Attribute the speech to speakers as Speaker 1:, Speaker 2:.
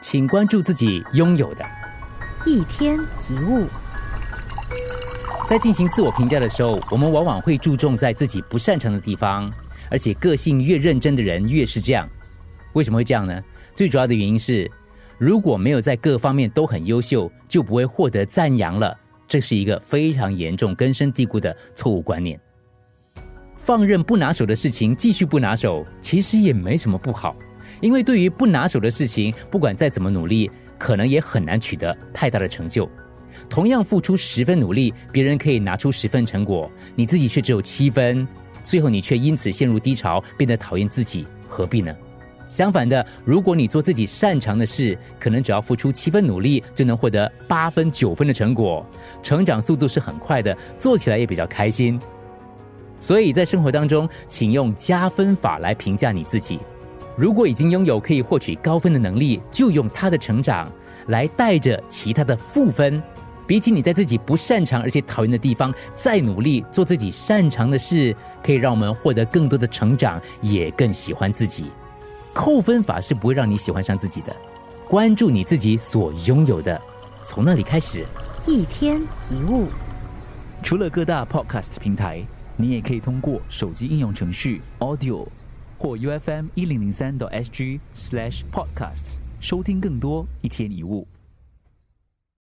Speaker 1: 请关注自己拥有的。
Speaker 2: 一天一物，
Speaker 1: 在进行自我评价的时候，我们往往会注重在自己不擅长的地方，而且个性越认真的人越是这样。为什么会这样呢？最主要的原因是，如果没有在各方面都很优秀，就不会获得赞扬了。这是一个非常严重、根深蒂固的错误观念。放任不拿手的事情继续不拿手，其实也没什么不好，因为对于不拿手的事情，不管再怎么努力，可能也很难取得太大的成就。同样付出十分努力，别人可以拿出十分成果，你自己却只有七分，最后你却因此陷入低潮，变得讨厌自己，何必呢？相反的，如果你做自己擅长的事，可能只要付出七分努力，就能获得八分、九分的成果，成长速度是很快的，做起来也比较开心。所以在生活当中，请用加分法来评价你自己。如果已经拥有可以获取高分的能力，就用他的成长来带着其他的负分。比起你在自己不擅长而且讨厌的地方再努力做自己擅长的事，可以让我们获得更多的成长，也更喜欢自己。扣分法是不会让你喜欢上自己的。关注你自己所拥有的，从那里开始。
Speaker 2: 一天一物，
Speaker 3: 除了各大 podcast 平台，你也可以通过手机应用程序 Audio 或 U F M 一零零三 SG slash podcasts 收听更多一天一物。